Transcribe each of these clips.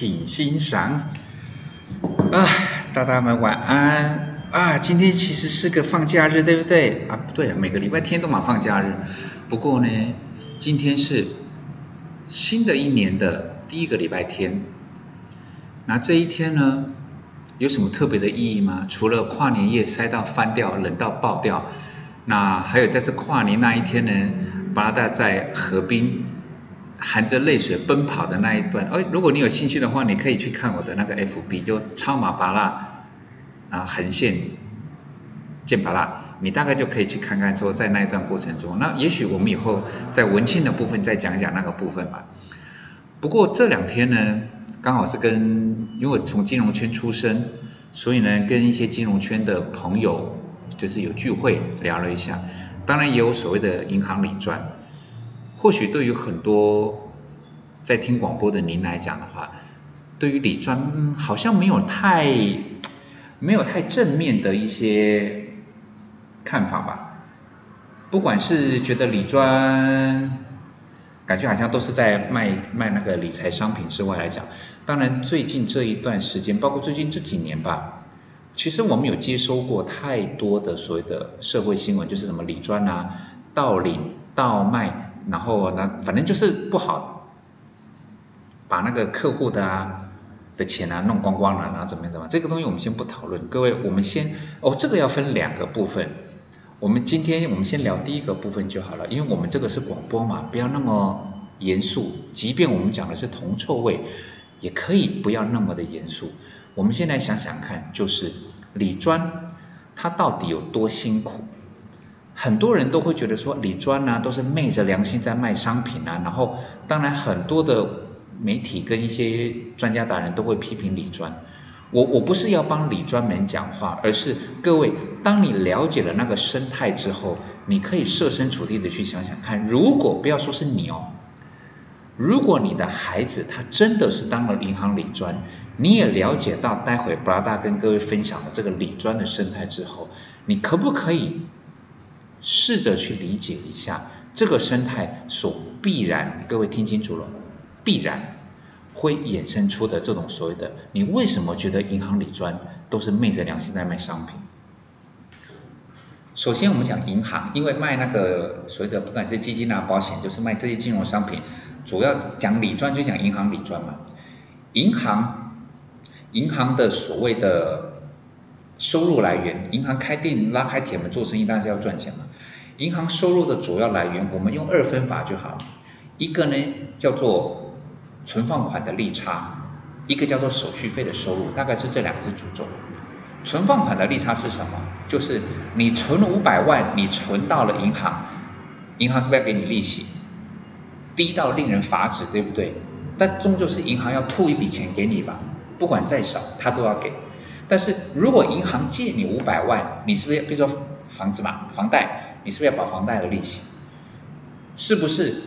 请欣赏。啊，大大们晚安啊！今天其实是个放假日，对不对？啊，不对，每个礼拜天都嘛放假日。不过呢，今天是新的一年的第一个礼拜天。那这一天呢，有什么特别的意义吗？除了跨年夜塞到翻掉、冷到爆掉，那还有在这跨年那一天呢，巴大在河滨。含着泪水奔跑的那一段，哎，如果你有兴趣的话，你可以去看我的那个 FB，就超马巴拉啊横线剑巴拉，你大概就可以去看看说在那一段过程中，那也许我们以后在文庆的部分再讲讲那个部分吧。不过这两天呢，刚好是跟因为从金融圈出身，所以呢跟一些金融圈的朋友就是有聚会聊了一下，当然也有所谓的银行理专。或许对于很多在听广播的您来讲的话，对于理专好像没有太没有太正面的一些看法吧。不管是觉得理专感觉好像都是在卖卖那个理财商品之外来讲，当然最近这一段时间，包括最近这几年吧，其实我们有接收过太多的所谓的社会新闻，就是什么理专啊、盗领、盗卖。然后呢，反正就是不好，把那个客户的啊的钱啊弄光光了，然后怎么样怎么？这个东西我们先不讨论。各位，我们先哦，这个要分两个部分。我们今天我们先聊第一个部分就好了，因为我们这个是广播嘛，不要那么严肃。即便我们讲的是铜臭味，也可以不要那么的严肃。我们先来想想看，就是李专他到底有多辛苦？很多人都会觉得说理专啊都是昧着良心在卖商品啊，然后当然很多的媒体跟一些专家达人都会批评理专。我我不是要帮理专门讲话，而是各位，当你了解了那个生态之后，你可以设身处地的去想想看，如果不要说是你哦，如果你的孩子他真的是当了银行理专，你也了解到待会布拉达跟各位分享的这个理专的生态之后，你可不可以？试着去理解一下这个生态所必然，各位听清楚了，必然会衍生出的这种所谓的，你为什么觉得银行理专都是昧着良心在卖商品？首先我们讲银行，因为卖那个所谓的不管是基金啊、保险，就是卖这些金融商品，主要讲理专就讲银行理专嘛。银行，银行的所谓的收入来源，银行开店拉开铁门做生意，当然是要赚钱嘛。银行收入的主要来源，我们用二分法就好。一个呢叫做存放款的利差，一个叫做手续费的收入，大概是这两个是主轴。存放款的利差是什么？就是你存了五百万，你存到了银行，银行是不是要给你利息？低到令人发指，对不对？但终究是银行要吐一笔钱给你吧，不管再少，他都要给。但是如果银行借你五百万，你是不是比如说房子嘛，房贷？你是不是要保房贷的利息？是不是？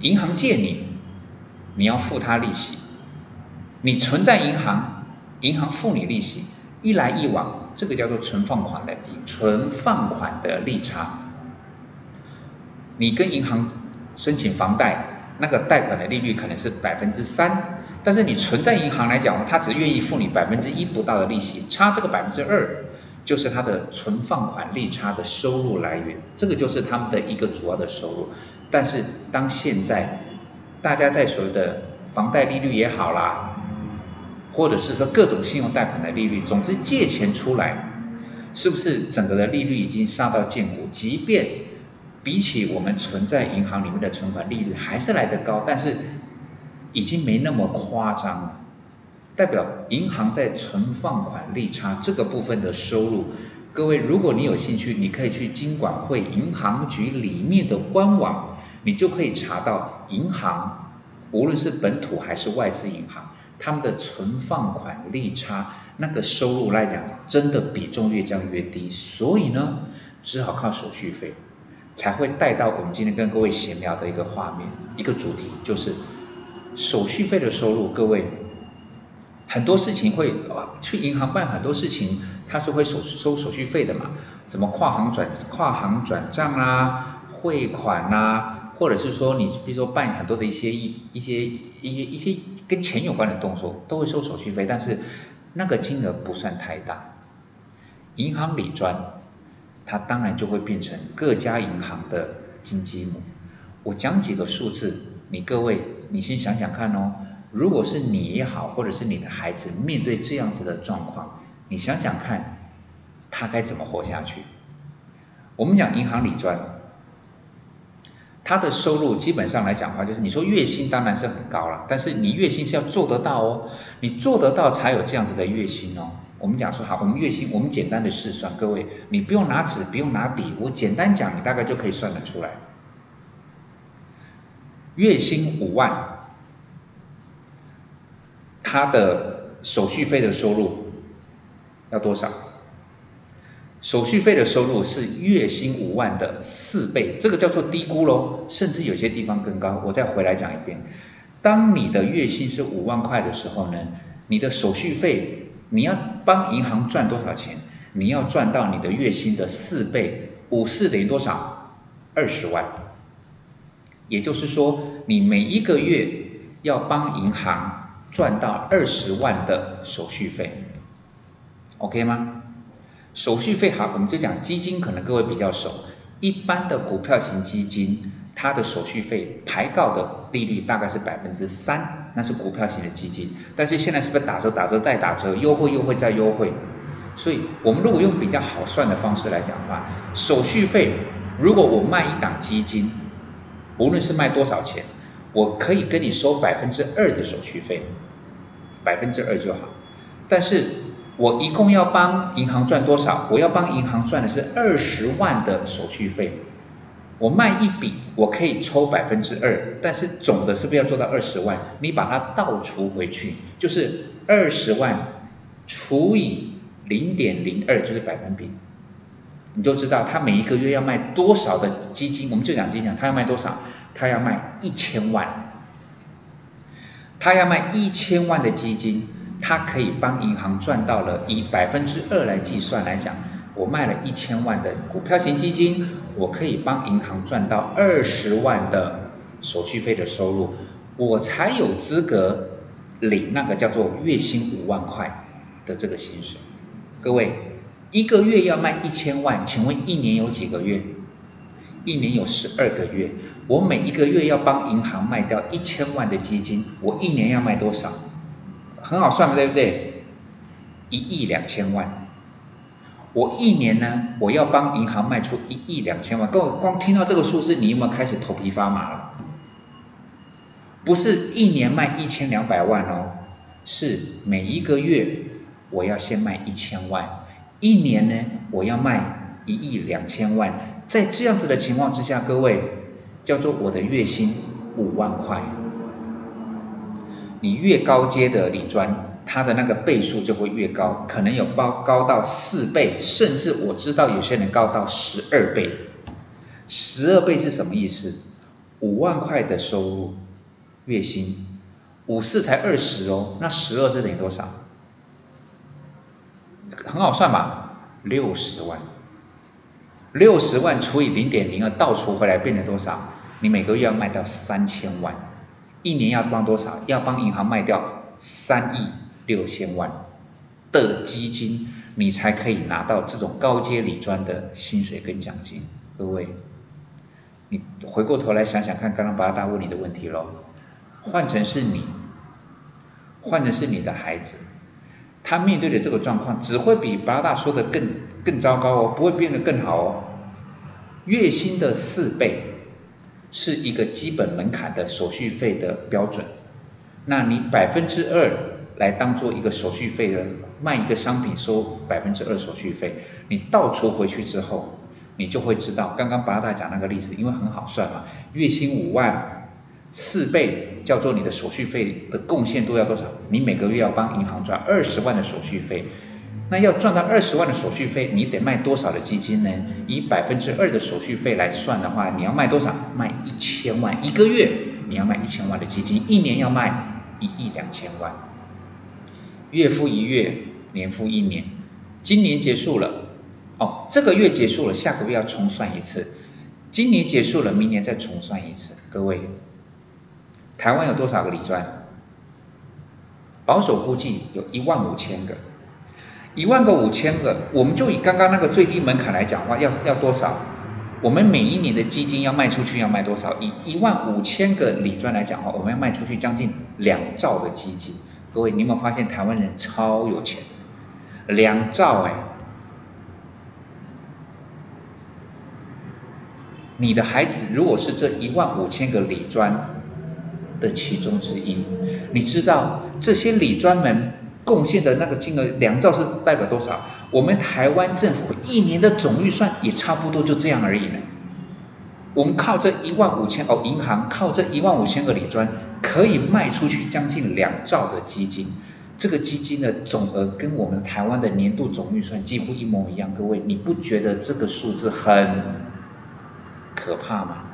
银行借你，你要付他利息。你存在银行，银行付你利息，一来一往，这个叫做存放款的存放款的利差。你跟银行申请房贷，那个贷款的利率可能是百分之三，但是你存在银行来讲，他只愿意付你百分之一不到的利息，差这个百分之二。就是它的存放款利差的收入来源，这个就是他们的一个主要的收入。但是当现在大家在所谓的房贷利率也好啦，或者是说各种信用贷款的利率，总之借钱出来，是不是整个的利率已经杀到见骨？即便比起我们存在银行里面的存款利率还是来得高，但是已经没那么夸张了。代表银行在存放款利差这个部分的收入，各位，如果你有兴趣，你可以去金管会银行局里面的官网，你就可以查到银行，无论是本土还是外资银行，他们的存放款利差那个收入来讲，真的比重越降越低，所以呢，只好靠手续费，才会带到我们今天跟各位闲聊的一个画面，一个主题，就是手续费的收入，各位。很多事情会，去银行办很多事情，他是会收收手续费的嘛？什么跨行转跨行转账啊、汇款啊，或者是说你比如说办很多的一些一一些一些一些跟钱有关的动作，都会收手续费，但是那个金额不算太大。银行理专，它当然就会变成各家银行的金鸡母。我讲几个数字，你各位你先想想看哦。如果是你也好，或者是你的孩子面对这样子的状况，你想想看，他该怎么活下去？我们讲银行理专，他的收入基本上来讲的话，就是你说月薪当然是很高了，但是你月薪是要做得到哦，你做得到才有这样子的月薪哦。我们讲说好，我们月薪我们简单的试算，各位你不用拿纸，不用拿笔，我简单讲，你大概就可以算得出来。月薪五万，他的手续费的收入要多少？手续费的收入是月薪五万的四倍，这个叫做低估喽，甚至有些地方更高。我再回来讲一遍，当你的月薪是五万块的时候呢，你的手续费你要帮银行赚多少钱？你要赚到你的月薪的四倍，五四等于多少？二十万。也就是说，你每一个月要帮银行赚到二十万的手续费，OK 吗？手续费好，我们就讲基金，可能各位比较熟。一般的股票型基金，它的手续费排告的利率大概是百分之三，那是股票型的基金。但是现在是不是打折、打折再打折，优惠、优惠再优惠？所以我们如果用比较好算的方式来讲的话，手续费如果我卖一档基金，无论是卖多少钱，我可以跟你收百分之二的手续费，百分之二就好。但是我一共要帮银行赚多少？我要帮银行赚的是二十万的手续费。我卖一笔，我可以抽百分之二，但是总的是不是要做到二十万？你把它倒除回去，就是二十万除以零点零二，就是百分比，你就知道他每一个月要卖多少的基金。我们就讲基金，他要卖多少？他要卖一千万，他要卖一千万的基金。他可以帮银行赚到了，以百分之二来计算来讲，我卖了一千万的股票型基金，我可以帮银行赚到二十万的手续费的收入，我才有资格领那个叫做月薪五万块的这个薪水。各位，一个月要卖一千万，请问一年有几个月？一年有十二个月，我每一个月要帮银行卖掉一千万的基金，我一年要卖多少？很好算对不对？一亿两千万，我一年呢，我要帮银行卖出一亿两千万。各位光听到这个数字，你有没有开始头皮发麻了？不是一年卖一千两百万哦，是每一个月我要先卖一千万，一年呢我要卖一亿两千万。在这样子的情况之下，各位叫做我的月薪五万块。你越高阶的理专，它的那个倍数就会越高，可能有高高到四倍，甚至我知道有些人高到十二倍。十二倍是什么意思？五万块的收入月薪，五四才二十哦，那十二是等于多少？很好算吧？六十万，六十万除以零点零二，倒除回来变成多少？你每个月要卖到三千万。一年要帮多少？要帮银行卖掉三亿六千万的基金，你才可以拿到这种高阶理专的薪水跟奖金。各位，你回过头来想想看，刚刚巴拉达问你的问题喽。换成是你，换成是你的孩子，他面对的这个状况，只会比八大说的更更糟糕哦，不会变得更好哦。月薪的四倍。是一个基本门槛的手续费的标准，那你百分之二来当做一个手续费的卖一个商品收百分之二手续费，你倒除回去之后，你就会知道刚刚八大讲那个例子，因为很好算嘛，月薪五万四倍叫做你的手续费的贡献度要多少？你每个月要帮银行赚二十万的手续费。那要赚到二十万的手续费，你得卖多少的基金呢？以百分之二的手续费来算的话，你要卖多少？卖一千万一个月，你要卖一千万的基金，一年要卖一亿两千万。月复一月，年复一年，今年结束了，哦，这个月结束了，下个月要重算一次。今年结束了，明年再重算一次。各位，台湾有多少个理专？保守估计有一万五千个，一万个五千个，我们就以刚刚那个最低门槛来讲话，要要多少？我们每一年的基金要卖出去要卖多少？以一万五千个理专来讲话，我们要卖出去将近两兆的基金。各位，你有没有发现台湾人超有钱？两兆哎！你的孩子如果是这一万五千个理专的其中之一，你知道这些理专们贡献的那个金额两兆是代表多少？我们台湾政府一年的总预算也差不多就这样而已呢。我们靠这一万五千哦，银行靠这一万五千个理专可以卖出去将近两兆的基金，这个基金的总额跟我们台湾的年度总预算几乎一模一样。各位，你不觉得这个数字很可怕吗？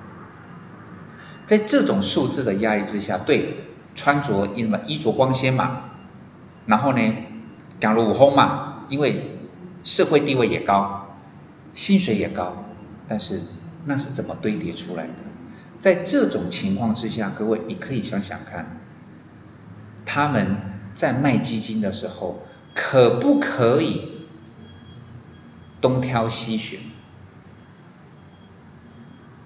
在这种数字的压力之下，对穿着衣么衣着光鲜嘛，然后呢，讲了武轰嘛，因为社会地位也高，薪水也高，但是。那是怎么堆叠出来的？在这种情况之下，各位你可以想想看，他们在卖基金的时候，可不可以东挑西选？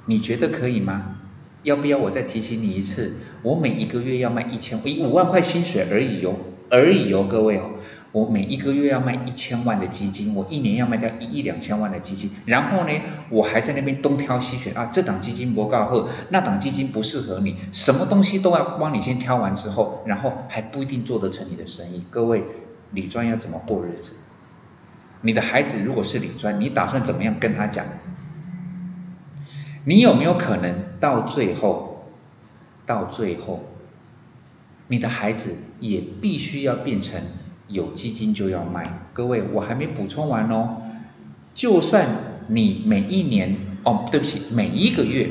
你觉得可以吗？要不要我再提醒你一次？我每一个月要卖一千，以五万块薪水而已哦，而已哦，各位哦。我每一个月要卖一千万的基金，我一年要卖掉一亿两千万的基金，然后呢，我还在那边东挑西选啊，这档基金不够好，那档基金不适合你，什么东西都要帮你先挑完之后，然后还不一定做得成你的生意。各位，理专要怎么过日子？你的孩子如果是理专，你打算怎么样跟他讲？你有没有可能到最后，到最后，你的孩子也必须要变成？有基金就要卖，各位，我还没补充完哦。就算你每一年，哦，对不起，每一个月，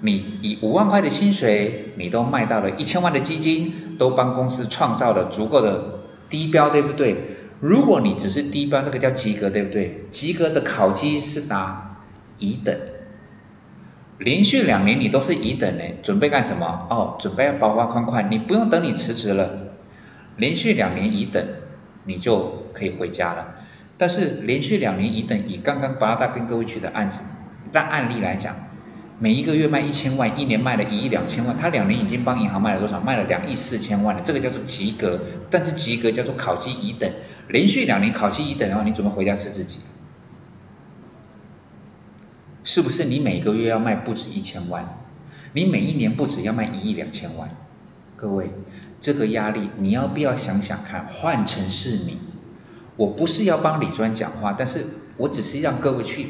你以五万块的薪水，你都卖到了一千万的基金，都帮公司创造了足够的低标，对不对？如果你只是低标，这个叫及格，对不对？及格的考绩是打乙等，连续两年你都是乙等呢，准备干什么？哦，准备要包花宽宽，你不用等你辞职了。连续两年乙等，你就可以回家了。但是连续两年乙等，以刚刚八大跟各位举的案子，那案例来讲，每一个月卖一千万，一年卖了一亿两千万，他两年已经帮银行卖了多少？卖了两亿四千万了。这个叫做及格，但是及格叫做考级乙等。连续两年考级乙等的话，你准备回家吃自己？是不是你每个月要卖不止一千万？你每一年不止要卖一亿两千万？各位。这个压力，你要不要想想看？换成是你，我不是要帮李专讲话，但是我只是让各位去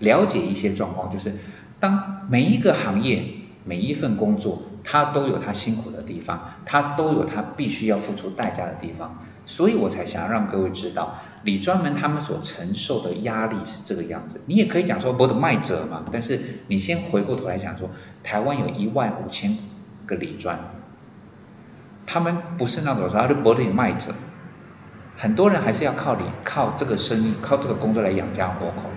了解一些状况，就是当每一个行业、每一份工作，它都有它辛苦的地方，它都有它必须要付出代价的地方，所以我才想让各位知道，李专门他们所承受的压力是这个样子。你也可以讲说我的卖者嘛，但是你先回过头来讲说，台湾有一万五千个李专。他们不是那种说他的薄利卖者，很多人还是要靠你靠这个生意靠这个工作来养家活口，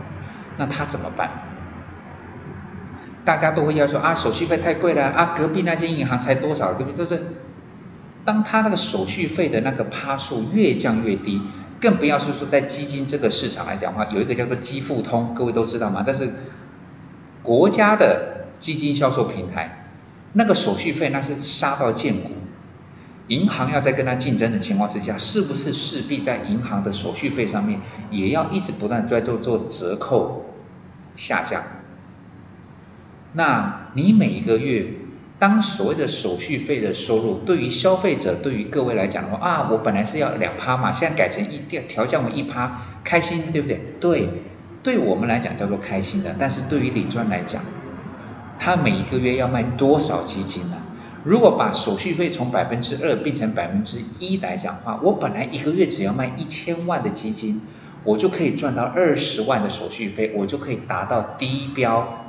那他怎么办？大家都会要说啊手续费太贵了啊隔壁那间银行才多少对不对？就是当他那个手续费的那个趴数越降越低，更不要说说在基金这个市场来讲的话，有一个叫做基富通，各位都知道吗？但是国家的基金销售平台那个手续费那是杀到见骨。银行要在跟他竞争的情况之下，是不是势必在银行的手续费上面也要一直不断在做做折扣下降？那你每一个月当所谓的手续费的收入对于消费者对于各位来讲的话啊，我本来是要两趴嘛，现在改成一调调降为一趴，开心对不对？对，对我们来讲叫做开心的，但是对于李专来讲，他每一个月要卖多少基金呢？如果把手续费从百分之二变成百分之一来讲的话，我本来一个月只要卖一千万的基金，我就可以赚到二十万的手续费，我就可以达到低标。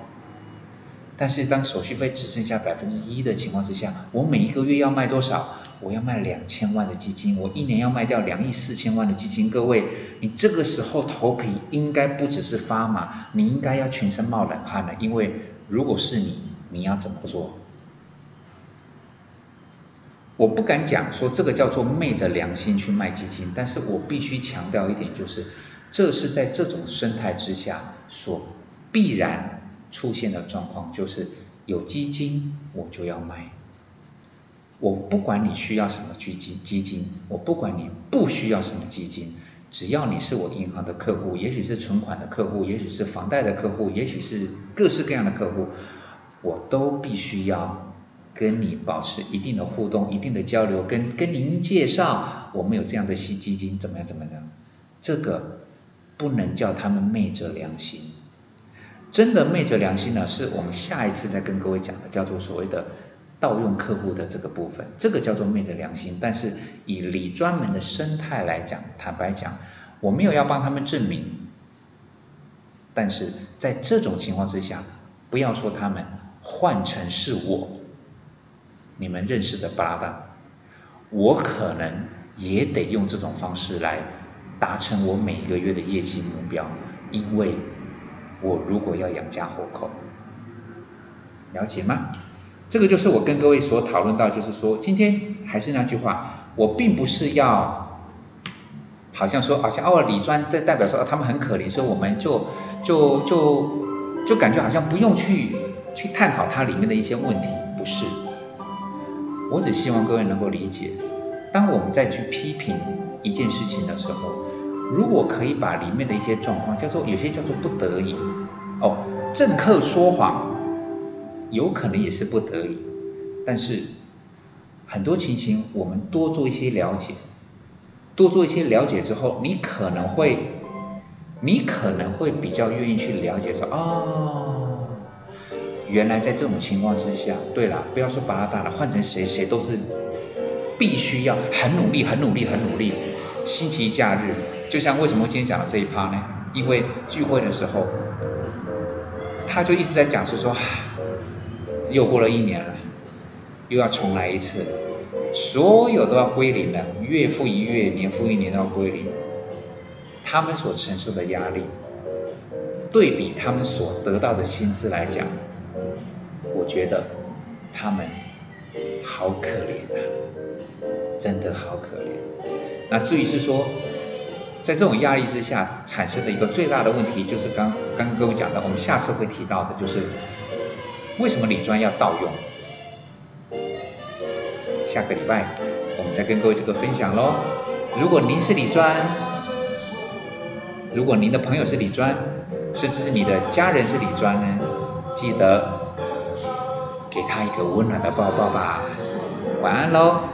但是当手续费只剩下百分之一的情况之下，我每一个月要卖多少？我要卖两千万的基金，我一年要卖掉两亿四千万的基金。各位，你这个时候头皮应该不只是发麻，你应该要全身冒冷汗了。因为如果是你，你要怎么做？我不敢讲说这个叫做昧着良心去卖基金，但是我必须强调一点，就是这是在这种生态之下所必然。出现的状况就是有基金我就要卖，我不管你需要什么基金基金，我不管你不需要什么基金，只要你是我银行的客户，也许是存款的客户，也许是房贷的客户，也许是各式各样的客户，我都必须要跟你保持一定的互动、一定的交流，跟跟您介绍我们有这样的新基金怎么样怎么样，这个不能叫他们昧着良心。真的昧着良心呢，是我们下一次再跟各位讲的，叫做所谓的盗用客户的这个部分，这个叫做昧着良心。但是以李专门的生态来讲，坦白讲，我没有要帮他们证明。但是在这种情况之下，不要说他们换成是我，你们认识的巴拉达，我可能也得用这种方式来达成我每个月的业绩目标，因为。我如果要养家糊口，了解吗？这个就是我跟各位所讨论到，就是说，今天还是那句话，我并不是要，好像说，好像哦，李专在代表说他们很可怜，所以我们就就就就感觉好像不用去去探讨它里面的一些问题，不是。我只希望各位能够理解，当我们再去批评一件事情的时候。如果可以把里面的一些状况叫做有些叫做不得已哦，政客说谎有可能也是不得已，但是很多情形我们多做一些了解，多做一些了解之后，你可能会你可能会比较愿意去了解说哦，原来在这种情况之下，对了，不要说把他打了，换成谁谁都是必须要很努力很努力很努力。星期假日，就像为什么今天讲的这一趴呢？因为聚会的时候，他就一直在讲，是说，又过了一年了，又要重来一次，所有都要归零了，月复一月，年复一年都要归零。他们所承受的压力，对比他们所得到的薪资来讲，我觉得他们好可怜啊，真的好可怜。那至于是说，在这种压力之下产生的一个最大的问题，就是刚刚刚各位讲的，我们下次会提到的，就是为什么理专要盗用？下个礼拜我们再跟各位这个分享喽。如果您是理专，如果您的朋友是理专，甚至是你的家人是理专呢，记得给他一个温暖的抱抱吧。晚安喽。